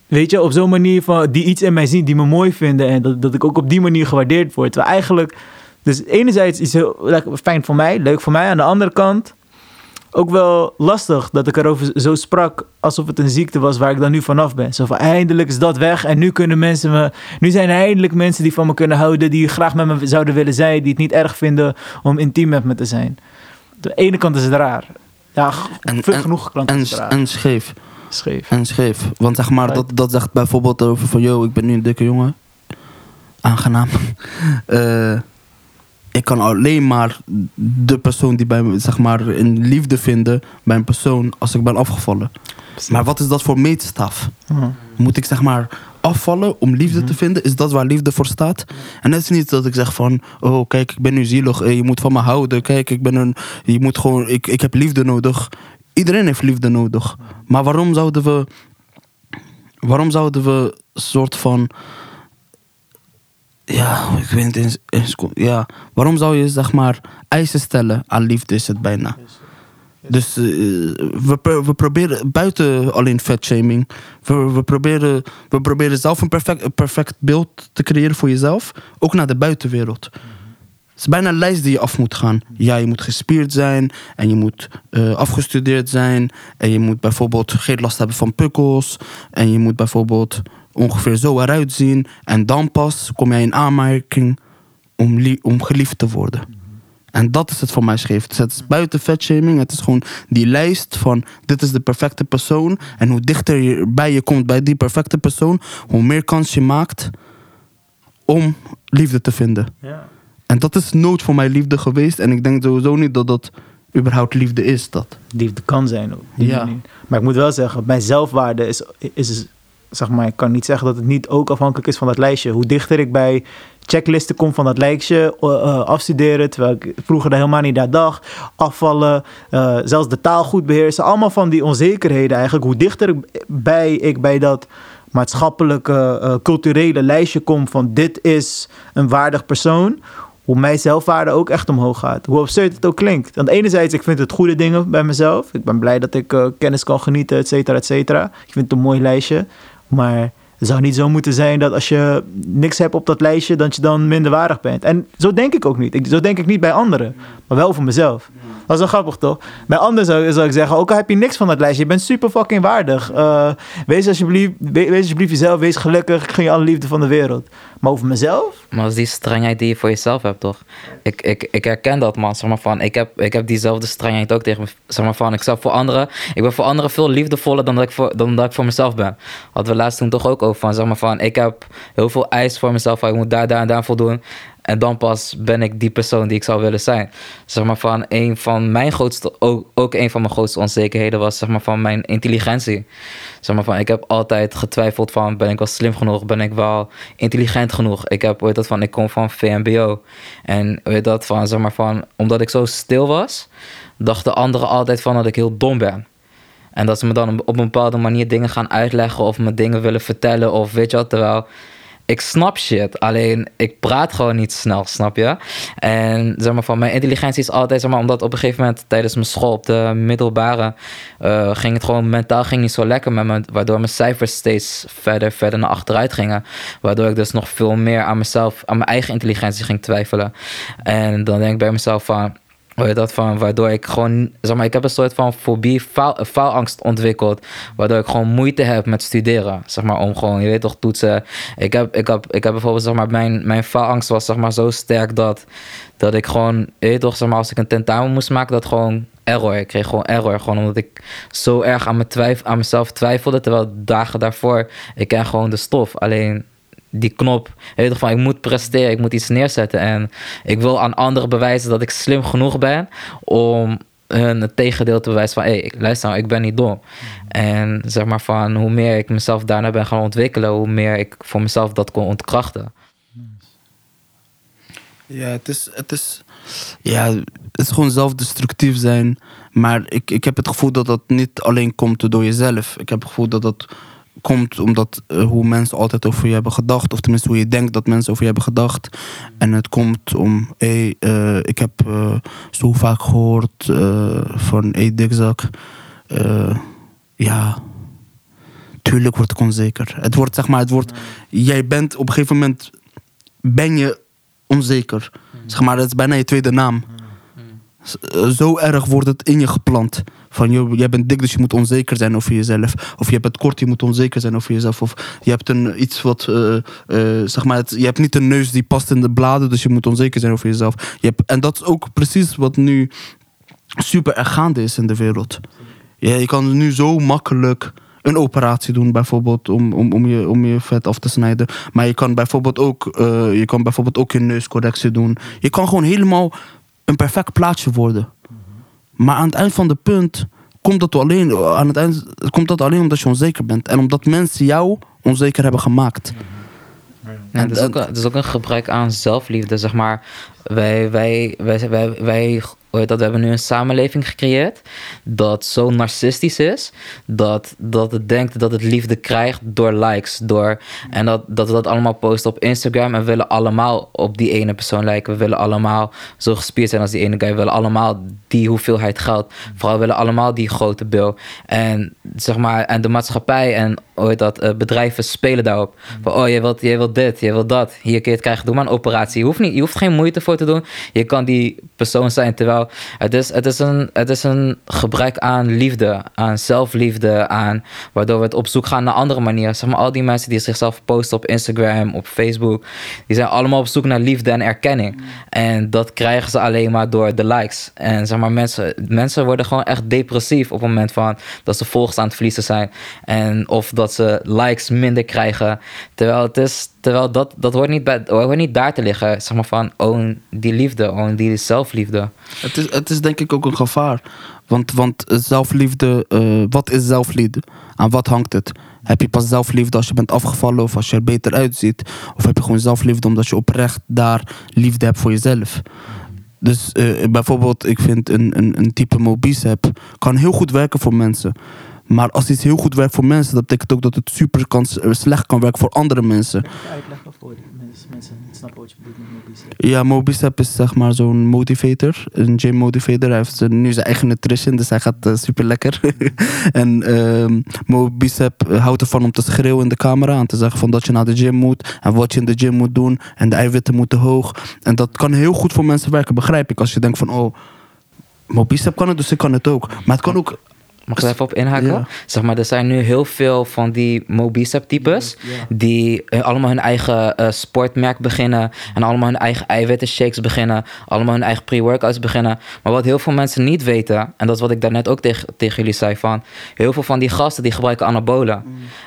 Weet je, op zo'n manier van, die iets in mij zien, die me mooi vinden. En dat, dat ik ook op die manier gewaardeerd word. Terwijl eigenlijk, dus enerzijds is heel fijn voor mij, leuk voor mij. Aan de andere kant ook wel lastig dat ik erover zo sprak alsof het een ziekte was waar ik dan nu vanaf ben. Zo van eindelijk is dat weg en nu kunnen mensen me, nu zijn er eindelijk mensen die van me kunnen houden, die graag met me zouden willen zijn, die het niet erg vinden om intiem met me te zijn. De ene kant is het raar. Ja, En- veel en- genoeg klanten En, is het raar. en scheef. Scheef. En scheef. Want zeg maar, dat, dat zegt bijvoorbeeld over van... Yo, ik ben nu een dikke jongen. Aangenaam. Eh, ik kan alleen maar de persoon die bij me, zeg maar, in liefde vinden... bij een persoon als ik ben afgevallen. Maar wat is dat voor meetstaf? Mhm. Moet ik zeg maar afvallen om liefde te vinden? Is dat waar liefde voor staat? En het is niet dat ik zeg van... Oh, kijk, ik ben nu zielig. eh, Je moet van me houden. Kijk, ik ben een... Je moet gewoon... Ik, ik heb liefde nodig. Iedereen heeft liefde nodig. Maar waarom zouden we... Waarom zouden we een soort van... Ja, ik weet niet eens... Ja, waarom zou je zeg maar eisen stellen aan liefde is het bijna. Dus eh, we, we proberen buiten alleen vetshaming. We, we, proberen, we proberen zelf een perfect, perfect beeld te creëren voor jezelf. Ook naar de buitenwereld. Het is bijna een lijst die je af moet gaan. Ja, je moet gespierd zijn. En je moet eh, afgestudeerd zijn. En je moet bijvoorbeeld geen last hebben van pukkels. En je moet bijvoorbeeld ongeveer zo eruit zien. En dan pas kom jij in aanmerking om, om geliefd te worden. En dat is het voor mij scheef. Dus het is buiten vetshaming. Het is gewoon die lijst van dit is de perfecte persoon. En hoe dichter je bij je komt bij die perfecte persoon, hoe meer kans je maakt om liefde te vinden. Ja. En dat is nooit voor mij liefde geweest. En ik denk sowieso niet dat dat überhaupt liefde is. Dat. liefde kan zijn die Ja. manier. Maar ik moet wel zeggen, mijn zelfwaarde is, is, zeg maar, ik kan niet zeggen dat het niet ook afhankelijk is van dat lijstje. Hoe dichter ik bij checklisten kom van dat lijstje, uh, uh, afstuderen, terwijl ik vroeger daar helemaal niet naar dacht, afvallen, uh, zelfs de taal goed beheersen, allemaal van die onzekerheden eigenlijk. Hoe dichter ik bij, ik bij dat maatschappelijke, culturele lijstje kom van dit is een waardig persoon, hoe mijn zelfwaarde ook echt omhoog gaat. Hoe absurd het ook klinkt. Want enerzijds, ik vind het goede dingen bij mezelf. Ik ben blij dat ik kennis kan genieten, et cetera, et cetera. Ik vind het een mooi lijstje. Maar het zou niet zo moeten zijn dat als je niks hebt op dat lijstje, dat je dan minder waardig bent. En zo denk ik ook niet. Ik, zo denk ik niet bij anderen, maar wel voor mezelf. Dat is wel grappig toch? Bij anderen zou, zou ik zeggen, ook al heb je niks van dat lijstje, je bent super fucking waardig. Uh, wees, alsjeblieft, wees, alsjeblieft jezelf, wees gelukkig, ik je alle liefde van de wereld. Maar over mezelf? Maar als die strengheid die je voor jezelf hebt, toch? Ik, ik, ik herken dat, man. Zeg maar van, ik, heb, ik heb diezelfde strengheid ook tegen me. Zeg maar van, ik zelf voor anderen. Ik ben voor anderen veel liefdevoller dan dat ik voor, dan dat ik voor mezelf ben. Hadden we laatst toen toch ook over van, zeg maar van, ik heb heel veel eis voor mezelf. Ik moet daar, daar en daar voldoen. En dan pas ben ik die persoon die ik zou willen zijn. Zeg maar van een van mijn grootste, ook, ook een van mijn grootste onzekerheden was zeg maar van mijn intelligentie. Zeg maar van ik heb altijd getwijfeld van ben ik wel slim genoeg, ben ik wel intelligent genoeg. Ik heb ooit dat van ik kom van VMBO. En weet dat van zeg maar van omdat ik zo stil was, dachten anderen altijd van dat ik heel dom ben. En dat ze me dan op een bepaalde manier dingen gaan uitleggen of me dingen willen vertellen of weet je wat, terwijl ik snap shit, alleen ik praat gewoon niet snel, snap je? En zeg maar van mijn intelligentie is altijd, zeg maar, omdat op een gegeven moment tijdens mijn school op de middelbare uh, ging het gewoon mentaal ging niet zo lekker met me, waardoor mijn cijfers steeds verder, verder naar achteruit gingen. Waardoor ik dus nog veel meer aan mezelf, aan mijn eigen intelligentie ging twijfelen. En dan denk ik bij mezelf van je dat van, waardoor ik gewoon, zeg maar, ik heb een soort van fobie, faal, faalangst ontwikkeld, waardoor ik gewoon moeite heb met studeren, zeg maar, om gewoon, je weet toch, toetsen. Ik heb, ik heb, ik heb bijvoorbeeld, zeg maar, mijn, mijn faalangst was, zeg maar, zo sterk dat, dat ik gewoon, je weet toch, zeg maar, als ik een tentamen moest maken, dat gewoon error, ik kreeg gewoon error, gewoon omdat ik zo erg aan, me twijf, aan mezelf twijfelde, terwijl dagen daarvoor, ik ken gewoon de stof, alleen die knop. Weet je, van ik moet presteren, ik moet iets neerzetten. En ik wil aan anderen bewijzen dat ik slim genoeg ben om hun het tegendeel te bewijzen van hé, hey, luister nou, ik ben niet dom. En zeg maar van hoe meer ik mezelf daarna ben gaan ontwikkelen, hoe meer ik voor mezelf dat kon ontkrachten. Ja, het is, het is, ja, het is gewoon zelfdestructief zijn. Maar ik, ik heb het gevoel dat dat niet alleen komt door jezelf. Ik heb het gevoel dat dat komt omdat uh, hoe mensen altijd over je hebben gedacht. Of tenminste hoe je denkt dat mensen over je hebben gedacht. En het komt om, hey, uh, ik heb uh, zo vaak gehoord van, hey dikzak. ja, tuurlijk wordt ik onzeker. Het wordt, zeg maar, het wordt, jij bent op een gegeven moment, ben je onzeker. Zeg maar, dat is bijna je tweede naam. Zo erg wordt het in je geplant. Van joh, jij bent dik, dus je moet onzeker zijn over jezelf. Of je bent kort, je moet onzeker zijn over jezelf. Of je hebt een, iets wat, uh, uh, zeg maar, je hebt niet een neus die past in de bladen, dus je moet onzeker zijn over jezelf. Je hebt, en dat is ook precies wat nu super erg is in de wereld. Ja, je kan nu zo makkelijk een operatie doen, bijvoorbeeld, om, om, om, je, om je vet af te snijden. Maar je kan bijvoorbeeld ook, uh, je kan bijvoorbeeld ook je neuscorrectie doen. Je kan gewoon helemaal een perfect plaatje worden. Maar aan het eind van de punt komt dat alleen, aan het eind, komt dat alleen omdat je onzeker bent. En omdat mensen jou onzeker hebben gemaakt. Ja, het, is ook, het is ook een gebrek aan zelfliefde, zeg maar. Wij, wij, wij, wij, wij dat, we hebben nu een samenleving gecreëerd dat zo narcistisch is dat, dat het denkt dat het liefde krijgt door likes. Door, en dat, dat we dat allemaal posten op Instagram en willen allemaal op die ene persoon lijken. We willen allemaal zo gespierd zijn als die ene guy. We willen allemaal die hoeveelheid geld. Vooral willen allemaal die grote bil. En, zeg maar, en de maatschappij en hoe dat, uh, bedrijven spelen daarop. Van, oh, je wilt, je wilt dit, je wilt dat. Hier kun je het krijgen, doe maar een operatie. Je hoeft, niet, je hoeft geen moeite voor te doen. Je kan die persoon zijn. Terwijl het is, het is, een, het is een gebrek aan liefde, aan zelfliefde, aan waardoor we het op zoek gaan naar andere manieren. Zeg maar, al die mensen die zichzelf posten op Instagram, op Facebook, die zijn allemaal op zoek naar liefde en erkenning. En dat krijgen ze alleen maar door de likes. En zeg maar, mensen, mensen worden gewoon echt depressief op het moment van dat ze volgers aan het verliezen zijn. En of dat dat ze likes minder krijgen. Terwijl, het is, terwijl dat, dat hoort, niet bij, hoort niet daar te liggen. Zeg maar van, own die liefde, own die zelfliefde. Het is, het is denk ik ook een gevaar. Want, want zelfliefde, eh, wat is zelfliefde? Aan wat hangt het? Heb je pas zelfliefde als je bent afgevallen of als je er beter uitziet? Of heb je gewoon zelfliefde omdat je oprecht daar liefde hebt voor jezelf? Dus eh, bijvoorbeeld, ik vind een, een, een type Mobicep kan heel goed werken voor mensen. Maar als iets heel goed werkt voor mensen, dat betekent ook dat het super kan, slecht kan werken voor andere mensen. Uitleggen voor mensen, mensen niet snappen wat je bedoelt met Mobicep? Ja, Mobicep is zeg maar zo'n motivator, een gym motivator. Hij heeft nu zijn eigen nutrition, dus hij gaat uh, super lekker. en uh, Mobicep houdt ervan om te schreeuwen in de camera en te zeggen van dat je naar de gym moet en wat je in de gym moet doen en de eiwitten moeten hoog. En dat kan heel goed voor mensen werken, begrijp ik. Als je denkt van oh, Mobicep kan het, dus ik kan het ook. Maar het kan ook Mag ik er even op inhaken? Ja. Zeg maar, er zijn nu heel veel van die Mobicep types Ja. die eh, allemaal hun eigen eh, sportmerk beginnen en allemaal hun eigen eiwitten shakes beginnen, allemaal hun eigen pre-workouts beginnen. Maar wat heel veel mensen niet weten, en dat is wat ik daarnet ook tegen, tegen jullie zei van, heel veel van die gasten die gebruiken anabolen.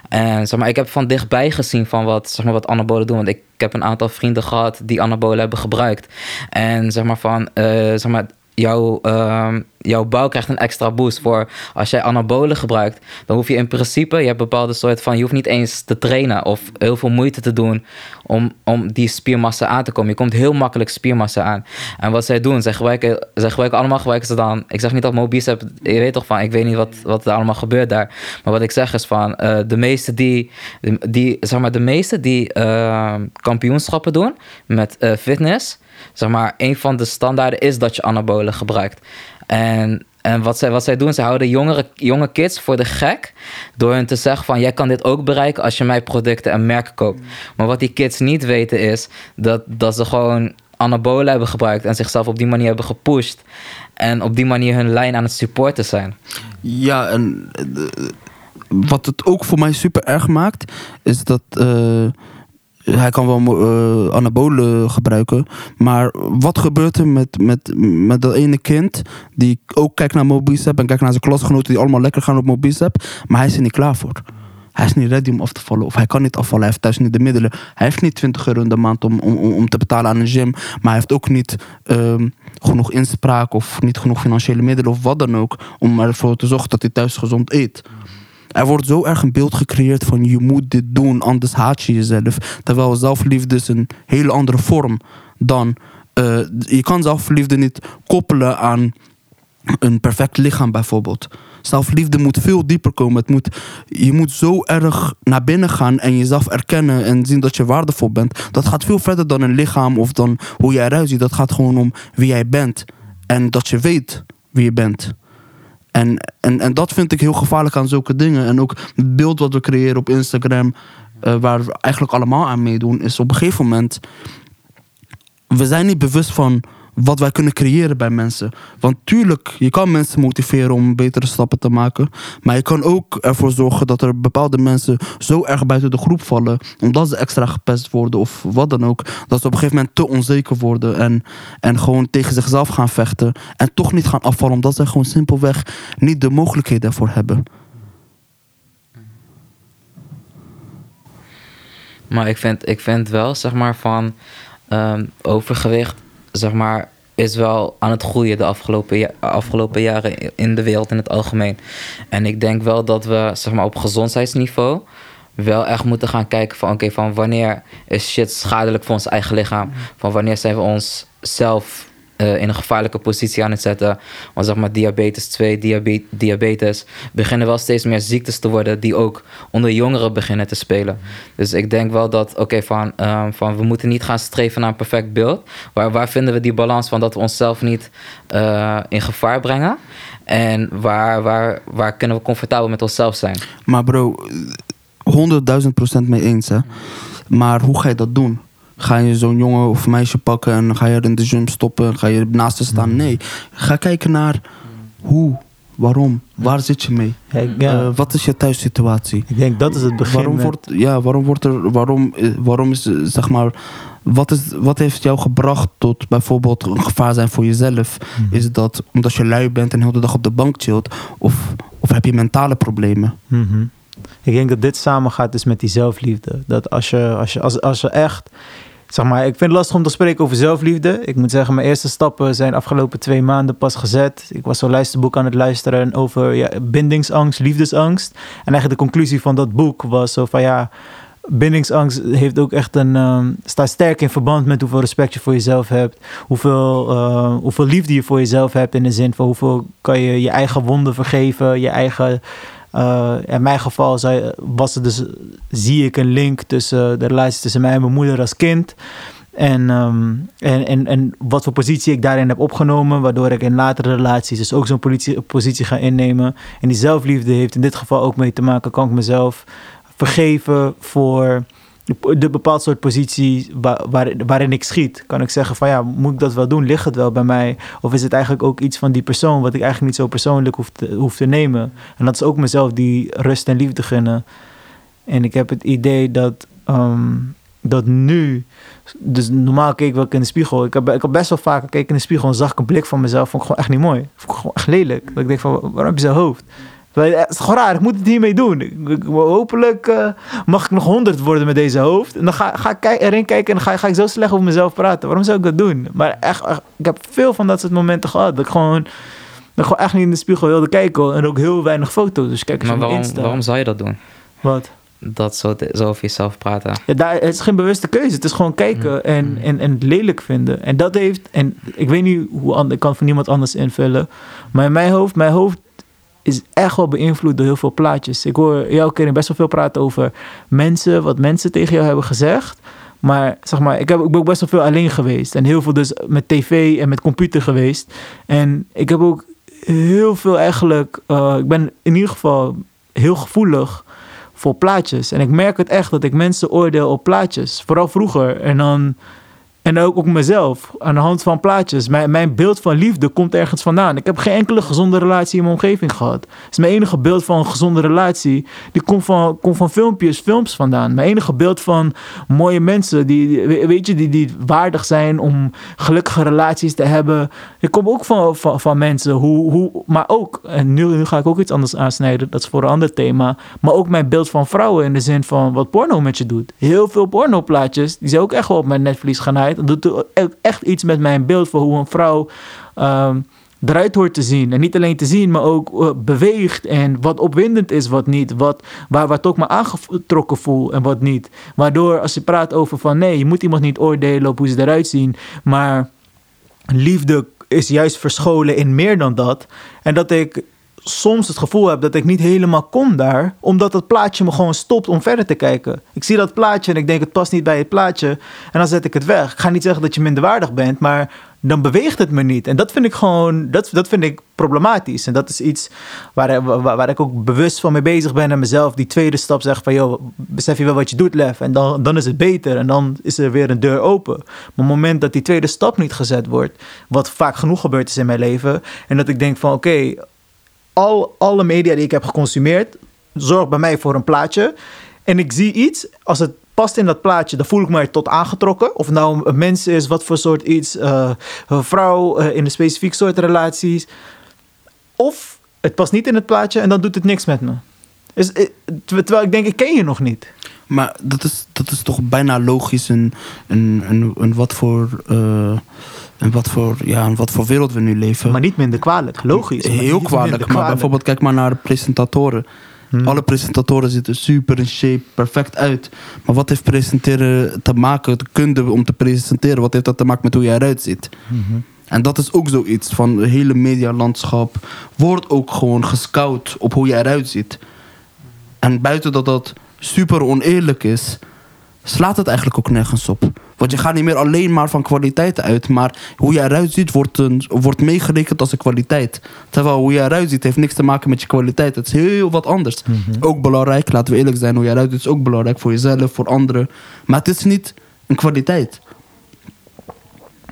En zeg maar, ik heb van dichtbij gezien van wat, zeg maar, wat anabolen doen, want ik, ik heb een aantal vrienden gehad die anabolen hebben gebruikt. En zeg maar van, eh, zeg maar, jouw, ehm, jouw bouw krijgt een extra boost voor als jij anabolen gebruikt. Dan hoef je in principe, je hebt bepaalde soort van, je hoeft niet eens te trainen of heel veel moeite te doen om, om die spiermassa aan te komen. Je komt heel makkelijk spiermassa aan. En wat zij doen, zij gebruiken, zij gebruiken allemaal gebruiken ze dan. Ik zeg niet dat Mobicep, je weet toch van, ik weet niet wat, wat er allemaal gebeurt daar. Maar wat ik zeg is van, eh, de meeste die, die, zeg maar, de meeste die eh, kampioenschappen doen met eh, fitness, zeg maar, een van de standaarden is dat je anabolen gebruikt. En, en wat, zij, wat zij doen, zij houden jongere, jonge kids voor de gek door hen te zeggen van, jij kan dit ook bereiken als je mijn producten en merken koopt. Maar wat die kids niet weten is dat, dat ze gewoon anabolen hebben gebruikt en zichzelf op die manier hebben gepusht. En op die manier hun lijn aan het supporten zijn. Ja, en eh, wat het ook voor mij super erg maakt, is dat eh, hij kan wel eh, anabolen gebruiken, maar wat gebeurt er met, met, met dat ene kind die ook kijkt naar Mobicep en kijkt naar zijn klasgenoten die allemaal lekker gaan op Mobicep, maar hij is er niet klaar voor. Hij is niet ready om af te vallen. Of hij kan niet afvallen. Hij heeft thuis niet de middelen. Hij heeft niet 20 euro in de maand om, om, om te betalen aan een gym. Maar hij heeft ook niet ehm, genoeg inspraak of niet genoeg financiële middelen of wat dan ook. Om ervoor te zorgen dat hij thuis gezond eet. Er wordt zo erg een beeld gecreëerd van je moet dit doen, anders haat je jezelf. Terwijl zelfliefde is een hele andere vorm dan. eh, je kan zelfliefde niet koppelen aan een perfect lichaam bijvoorbeeld. Zelfliefde moet veel dieper komen. Het moet, je moet zo erg naar binnen gaan en jezelf erkennen en zien dat je waardevol bent. Dat gaat veel verder dan een lichaam of dan hoe jij eruit ziet. Dat gaat gewoon om wie jij bent. En dat je weet wie je bent. En, en, en dat vind ik heel gevaarlijk aan zulke dingen. En ook het beeld wat we creëren op Instagram, eh, waar we eigenlijk allemaal aan meedoen, is op een gegeven moment. We zijn niet bewust van wat wij kunnen creëren bij mensen. Want tuurlijk, je kan mensen motiveren om betere stappen te maken. Maar je kan ook ervoor zorgen dat er bepaalde mensen zo erg buiten de groep vallen. Omdat ze extra gepest worden of wat dan ook. Dat ze op een gegeven moment te onzeker worden. En, en gewoon tegen zichzelf gaan vechten. En toch niet gaan afvallen. Omdat ze gewoon simpelweg niet de mogelijkheden daarvoor hebben. Maar ik vind, ik vind wel, zeg maar, van ehm, overgewicht, zeg maar, is wel aan het groeien de afgelopen, ja- afgelopen jaren in de wereld in het algemeen. En ik denk wel dat we, zeg maar, op gezondheidsniveau wel echt moeten gaan kijken van, oké, van wanneer is shit schadelijk voor ons eigen lichaam? Van wanneer zijn we onszelf eh, in een gevaarlijke positie aan het zetten. Want zeg maar diabetes 2, diabe- diabetes, beginnen wel steeds meer ziektes te worden die ook onder jongeren beginnen te spelen. Dus ik denk wel dat, oké, van, ehm, van we moeten niet gaan streven naar een perfect beeld. Waar, waar vinden we die balans van dat we onszelf niet eh, in gevaar brengen? En waar, waar, waar kunnen we comfortabel met onszelf zijn? Maar bro, honderdduizend procent mee eens hè. Maar hoe ga je dat doen? Ga je zo'n jongen of meisje pakken en ga je er in de gym stoppen? Ga je naast staan? Nee. Ga kijken naar hoe, waarom, waar zit je mee? Ja. Eh, wat is je thuissituatie? ik denk dat is het begin. Waarom met- wordt, ja, waarom wordt er, waarom, eh, waarom is, eh, zeg maar, wat, is, wat heeft jou gebracht tot bijvoorbeeld een gevaar zijn voor jezelf? Mhm. Is dat omdat je lui bent en heel de dag op de bank chillt? Of, of heb je mentale problemen? Mhm. Ik denk dat dit samengaat dus met die zelfliefde. Dat als je, als je, als, als je echt zeg maar, ik vind het lastig om te spreken over zelfliefde. Ik moet zeggen, mijn eerste stappen zijn afgelopen twee maanden pas gezet. Ik was zo'n luisterboek aan het luisteren over ja, bindingsangst, liefdesangst. En eigenlijk de conclusie van dat boek was zo van ja, bindingsangst heeft ook echt een, um, staat sterk in verband met hoeveel respect je voor jezelf hebt. Hoeveel, uh, hoeveel liefde je voor jezelf hebt in de zin van hoeveel kan je je eigen wonden vergeven, je eigen uh, in mijn geval was het dus, zie ik een link tussen de relatie tussen mij en mijn moeder als kind. En, um, en, en, en wat voor positie ik daarin heb opgenomen, waardoor ik in latere relaties dus ook zo'n positie ga innemen. En die zelfliefde heeft in dit geval ook mee te maken, kan ik mezelf vergeven voor de bepaald soort positie waar, waarin ik schiet. Kan ik zeggen van ja, moet ik dat wel doen? Ligt het wel bij mij? Of is het eigenlijk ook iets van die persoon wat ik eigenlijk niet zo persoonlijk hoef te, hoef te nemen? En dat is ook mezelf die rust en liefde gunnen. En ik heb het idee dat, um, dat nu... Dus normaal keek ik in de spiegel. Ik heb, ik heb best wel vaak gekeken in de spiegel en zag een blik van mezelf. Vond ik gewoon echt niet mooi. Vond ik gewoon echt lelijk. Dat ik denk van, waarom heb je zo'n hoofd? Het is gewoon raar, ik moet het hiermee doen. hopelijk uh, mag ik nog honderd worden met deze hoofd. En dan ga, ga ik erin kijken en ga, ga ik zo slecht over mezelf praten. Waarom zou ik dat doen? Maar echt, ik heb veel van dat soort momenten gehad. Dat ik gewoon, dat ik gewoon echt niet in de spiegel wilde kijken. En ook heel weinig foto's. Dus kijk eens maar waarom, waarom zou je dat doen? Wat? Dat zo, zo over jezelf praten. Ja, daar, het is geen bewuste keuze. Het is gewoon kijken mm. en, mm. en, en het lelijk vinden. En dat heeft, en ik weet niet hoe, ik kan voor niemand anders invullen. Maar in mijn hoofd, mijn hoofd is echt wel beïnvloed door heel veel plaatjes. Ik hoor jou keer best wel veel praten over mensen, wat mensen tegen jou hebben gezegd. Maar zeg maar, ik, heb, ik ben ook best wel veel alleen geweest. En heel veel dus met tv en met computer geweest. En ik heb ook heel veel eigenlijk... Uh, ik ben in ieder geval heel gevoelig voor plaatjes. En ik merk het echt dat ik mensen oordeel op plaatjes. Vooral vroeger. En dan en ook, ook mezelf, aan de hand van plaatjes. Mijn, mijn beeld van liefde komt ergens vandaan. Ik heb geen enkele gezonde relatie in mijn omgeving gehad. Is mijn enige beeld van een gezonde relatie. Die komt van, komt van filmpjes, films vandaan. Mijn enige beeld van mooie mensen, die, weet je, die, die waardig zijn om gelukkige relaties te hebben. Ik kom ook van, van, van mensen, hoe, hoe, maar ook, en nu, nu ga ik ook iets anders aansnijden, dat is voor een ander thema. Maar ook mijn beeld van vrouwen in de zin van wat porno met je doet. Heel veel pornoplaatjes, die zijn ook echt wel op mijn netvlies gaan uit dat doet echt iets met mijn beeld van hoe een vrouw um, eruit hoort te zien. En niet alleen te zien, maar ook uh, beweegt. En wat opwindend is, wat niet. Wat, waar, wat ook me aangetrokken voel en wat niet. Waardoor als je praat over van nee, je moet iemand niet oordelen op hoe ze eruit zien. Maar liefde is juist verscholen in meer dan dat. En dat ik soms het gevoel heb dat ik niet helemaal kom daar, omdat het plaatje me gewoon stopt om verder te kijken. Ik zie dat plaatje en ik denk het past niet bij het plaatje en dan zet ik het weg. Ik ga niet zeggen dat je minderwaardig bent, maar dan beweegt het me niet. En dat vind ik gewoon, dat, dat vind ik problematisch. En dat is iets waar, waar, waar, ik ook bewust van mee bezig ben en mezelf die tweede stap zeg van, joh, besef je wel wat je doet, Lef? En dan, dan is het beter en dan is er weer een deur open. Maar op het moment dat die tweede stap niet gezet wordt, wat vaak genoeg gebeurd is in mijn leven, en dat ik denk van, oké, al, alle media die ik heb geconsumeerd, zorgt bij mij voor een plaatje. En ik zie iets, als het past in dat plaatje, dan voel ik me tot aangetrokken. Of nou een mens is, wat voor soort iets, een vrouw uh, in een specifiek soort relaties. Of het past niet in het plaatje en dan doet het niks met me. Dus, eh, terwijl ik denk, ik ken je nog niet. Maar dat is, dat is toch bijna logisch en, en, en, en wat voor en wat voor, ja, wat voor wereld we nu leven. Maar niet minder kwalijk, logisch. Heel kwalijk, maar bijvoorbeeld kijk maar naar de presentatoren. Hmm. Alle presentatoren zitten super in shape, perfect uit. Maar wat heeft presenteren te maken, te kunnen om te presenteren? Wat heeft dat te maken met hoe jij eruit ziet? Hmm. En dat is ook zoiets van het hele medialandschap. Wordt ook gewoon gescout op hoe jij eruit ziet. En buiten dat dat super oneerlijk is, slaat het eigenlijk ook nergens op. Want je gaat niet meer alleen maar van kwaliteit uit, maar hoe je eruit ziet wordt, een, wordt meegerekend als een kwaliteit. Terwijl hoe je eruit ziet heeft niks te maken met je kwaliteit. Het is heel wat anders. Mhm. Ook belangrijk, laten we eerlijk zijn, hoe je eruit ziet is ook belangrijk voor jezelf, voor anderen. Maar het is niet een kwaliteit.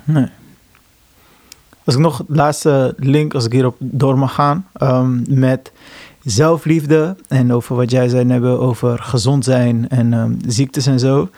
Nee. Als ik nog het laatste link, als ik hierop door mag gaan, um, met zelfliefde en over wat jij zei hebben over gezond zijn en um, ziektes en zo.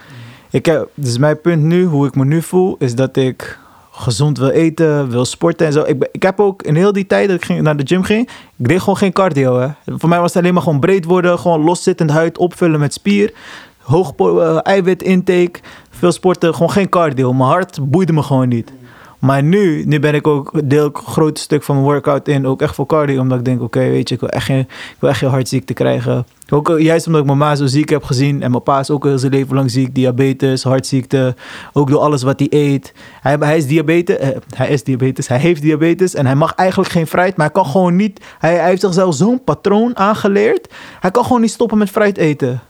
Ik heb, dus mijn punt nu, hoe ik me nu voel, is dat ik gezond wil eten, wil sporten en zo. Ik, ik heb ook in heel die tijd dat ik ging, naar de gym ging, ik deed gewoon geen cardio. Hè. Voor mij was het alleen maar gewoon breed worden, gewoon loszittend huid opvullen met spier. Hoog eh, eiwit intake, veel sporten, gewoon geen cardio. Mijn hart boeide me gewoon niet. Maar nu, nu ben ik ook, deel ik een groot stuk van mijn workout in, ook echt voor cardio. Omdat ik denk, oké, weet je, ik wil echt geen, ik wil echt geen hartziekte krijgen. Ook eh, juist omdat ik mijn ma zo ziek heb gezien. En mijn pa is ook heel zijn leven lang ziek. Diabetes, hartziekte. Ook door alles wat hij eet. Hij, hij is diabetes. eh, hij is diabetes. Hij heeft diabetes. En hij mag eigenlijk geen fruit. Maar hij kan gewoon niet. Hij, hij heeft zichzelf zo'n patroon aangeleerd. Hij kan gewoon niet stoppen met fruit eten.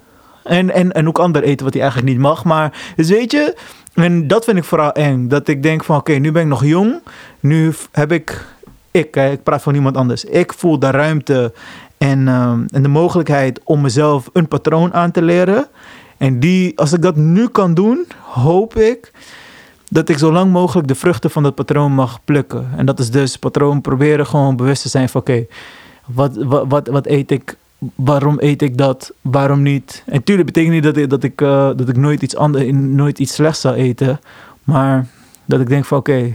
En, en, en ook ander eten wat hij eigenlijk niet mag. Maar dus weet je, en dat vind ik vooral eng. Dat ik denk van oké, nu ben ik nog jong. Nu heb ik, ik, ik praat van niemand anders. Ik voel de ruimte en, ehm, en de mogelijkheid om mezelf een patroon aan te leren. En die, als ik dat nu kan doen, hoop ik dat ik zo lang mogelijk de vruchten van dat patroon mag plukken. En dat is dus patroon proberen gewoon bewust te zijn van oké, wat, wat, wat eet ik? Waarom eet ik dat? Waarom niet? En tuurlijk betekent niet dat ik, dat ik, eh, dat ik nooit, iets ander, nooit iets slechts zal eten. Maar dat ik denk van oké,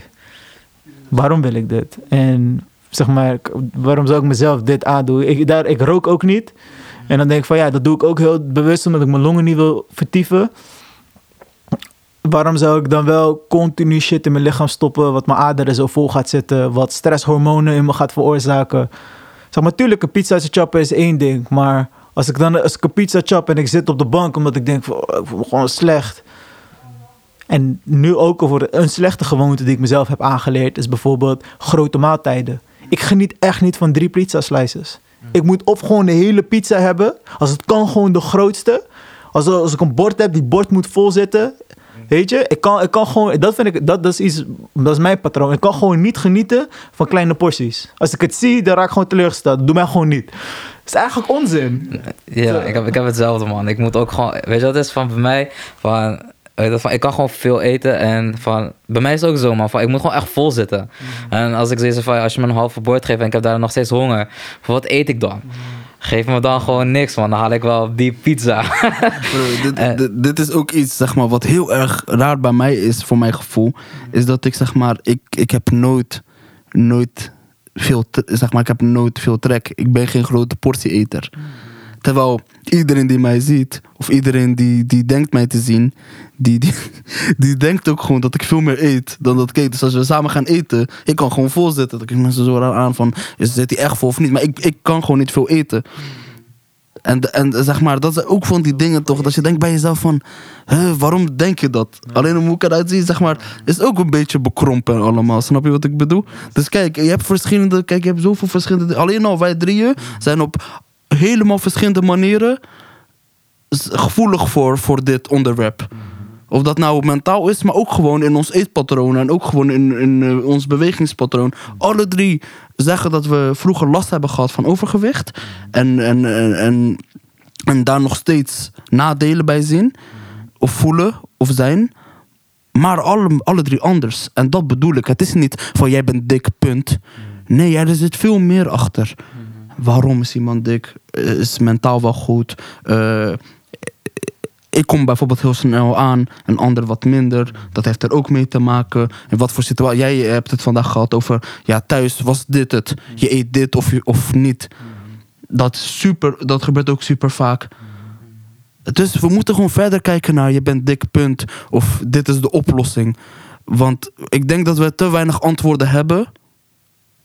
waarom wil ik dit? En zeg maar, waarom zou ik mezelf dit aandoen? Ik, daar, ik rook ook niet. En dan denk ik van ja, dat doe ik ook heel bewust omdat ik mijn longen niet wil vertieven. Waarom zou ik dan wel continu shit in mijn lichaam stoppen, wat mijn aderen zo vol gaat zitten, wat stresshormonen in me gaat veroorzaken? Zeg maar, natuurlijk, een pizza chappen is één ding, maar als ik dan als ik een pizza chap en ik zit op de bank omdat ik denk van, oh, ik voel me gewoon slecht. En nu ook over een slechte gewoonte die ik mezelf heb aangeleerd, is bijvoorbeeld grote maaltijden. Ik geniet echt niet van drie pizza slices. Ik moet of gewoon de hele pizza hebben, als het kan gewoon de grootste. Als, als ik een bord heb, die bord moet vol zitten. Weet je, ik kan, ik kan gewoon, dat vind ik, dat, dat is iets, dat is mijn patroon. Ik kan gewoon niet genieten van kleine porties. Als ik het zie, dan raak ik gewoon teleurgesteld. Doe mij gewoon niet. Dat is eigenlijk onzin. Ja, ik heb, ik heb hetzelfde, man. Ik moet ook gewoon... Weet je wat het is van bij mij? Van, weet je, dat van, ik kan gewoon veel eten. En van, bij mij is het ook zo, man. Van, ik moet gewoon echt vol zitten. En als ik zoiets heb van, als je me een halve bord geeft en ik heb daar nog steeds honger. Wat eet ik dan? Geef me dan gewoon niks, man. Dan haal ik wel die pizza. Bro, dit, Eh. dit, dit is ook iets, zeg maar, wat heel erg raar bij mij is, voor mijn gevoel. Is dat ik, zeg maar, ik, ik heb nooit, nooit veel, zeg maar, ik heb nooit veel trek. Ik ben geen grote portieeter. Terwijl iedereen die mij ziet, of iedereen die, die denkt mij te zien, die, die, die denkt ook gewoon dat ik veel meer eet dan dat ik eet. Dus als we samen gaan eten, ik kan gewoon vol zitten. Dan kijken mensen zo raar aan van, is zit hij echt vol of niet? Maar ik, ik kan gewoon niet veel eten. En, en zeg maar, dat zijn ook van die dingen toch, dat je denkt bij jezelf van, hè, waarom denk je dat? Alleen om hoe ik eruit zie, zeg maar, is ook een beetje bekrompen allemaal. Snap je wat ik bedoel? Dus kijk, je hebt verschillende, kijk, je hebt zoveel verschillende, alleen al wij drieën zijn op helemaal verschillende manieren gevoelig voor, voor dit onderwerp. Of dat nou mentaal is, maar ook gewoon in ons eetpatroon en ook gewoon in, in eh, ons bewegingspatroon. Alle drie zeggen dat we vroeger last hebben gehad van overgewicht. En, en, en, en, en daar nog steeds nadelen bij zien. Of voelen of zijn. Maar alle, alle drie anders. En dat bedoel ik. Het is niet van jij bent dik, punt. Nee, er zit veel meer achter. Waarom is iemand dik? Eh, Is mentaal wel goed? Eh, ik kom bijvoorbeeld heel snel aan, een ander wat minder. Dat heeft er ook mee te maken. En wat voor situatie. Jij hebt het vandaag gehad over. Ja, thuis was dit het. Je eet dit of, of niet. Dat, super, dat gebeurt ook super vaak. Dus we moeten gewoon verder kijken naar je bent dik, punt. Of dit is de oplossing. Want ik denk dat we te weinig antwoorden hebben.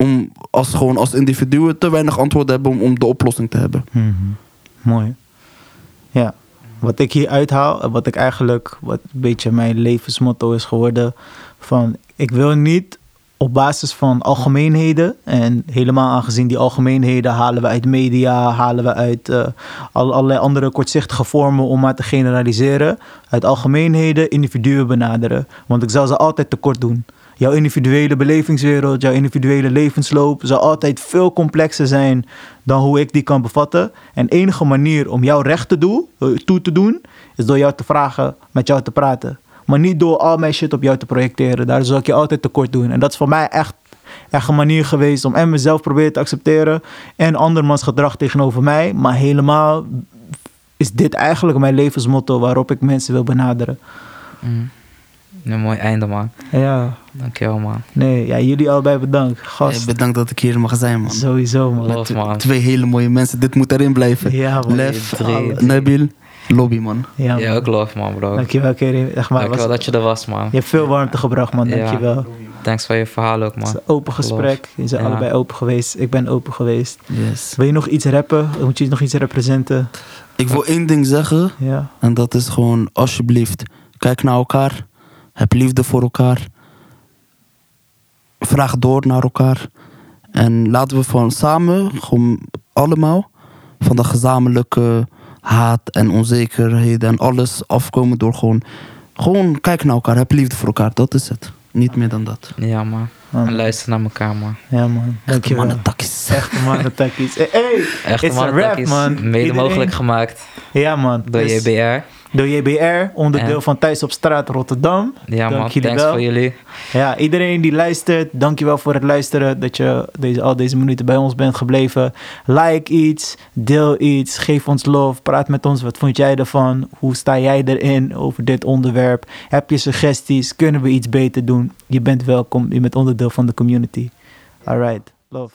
Om als, gewoon als individuen te weinig antwoorden hebben om, om de oplossing te hebben. Mhm. Mooi. Ja. Wat ik hier uithaal, wat ik eigenlijk, wat een beetje mijn levensmotto is geworden, van ik wil niet op basis van algemeenheden, en helemaal aangezien die algemeenheden halen we uit media, halen we uit eh, al- allerlei andere kortzichtige vormen om maar te generaliseren, uit algemeenheden individuen benaderen. Want ik zal ze altijd tekort doen. Jouw individuele belevingswereld, jouw individuele levensloop zal altijd veel complexer zijn dan hoe ik die kan bevatten. En enige manier om jou recht te doen, eh, toe te doen, is door jou te vragen, met jou te praten. Maar niet door al mijn shit op jou te projecteren. Daar zal ik je altijd tekort doen. En dat is voor mij echt, een manier geweest om en mezelf proberen te accepteren en andermans gedrag tegenover mij. Maar helemaal is dit eigenlijk mijn levensmotto waarop ik mensen wil benaderen. Een mooi einde, man. Ja, Dankjewel, man. nee, ja, jullie allebei bedankt. Hey, Gast, bedankt dat ik hier mag zijn, man. sowieso man. Love, man. Twee hele mooie mensen. Dit moet erin blijven. Ja man. Lef, drie. Nabil, Lobby, man. Ja, Ja, man. ook love, man, bro. Dankjewel Kerim. Echt maar, Dankjewel was, dat je er was, man. je hebt veel warmte gebracht man, Ja. dankjewel. Thanks voor je verhaal ook, Het is man. een open gesprek. Je zijn Ja. allebei open geweest. Ik ben open geweest. Yes. Wil je nog iets rappen? Moet je nog iets representen? Ik wil één ding zeggen. Ja. En dat is gewoon, alsjeblieft, kijk naar elkaar. Heb liefde voor elkaar. Vraag door naar elkaar. En laten we van samen, gewoon allemaal, van de gezamenlijke haat en onzekerheden en alles afkomen door gewoon, gewoon kijken naar elkaar. Heb liefde voor elkaar. Dat is het. Niet meer dan dat. Ja, man. Man. En luister naar elkaar, man. Ja man, dankjewel. Mannentakkies. Echte man, takkies. Hey, hey, Echt it's a man, rap man. Mede Iedereen- mogelijk gemaakt Ja man. door Dus- JBR. Door JBR, onderdeel En- van Thuis op Straat Rotterdam. Ja, Dank man. jullie Thanks wel. voor jullie. Ja, iedereen die luistert, dankjewel voor het luisteren. Dat je deze, al deze minuten bij ons bent gebleven. Like iets, deel iets, geef ons love, praat met ons. Wat vond jij ervan? Hoe sta jij erin over dit onderwerp? Heb je suggesties? Kunnen we iets beter doen? Je bent welkom, je bent onderdeel van de community. Alright, love.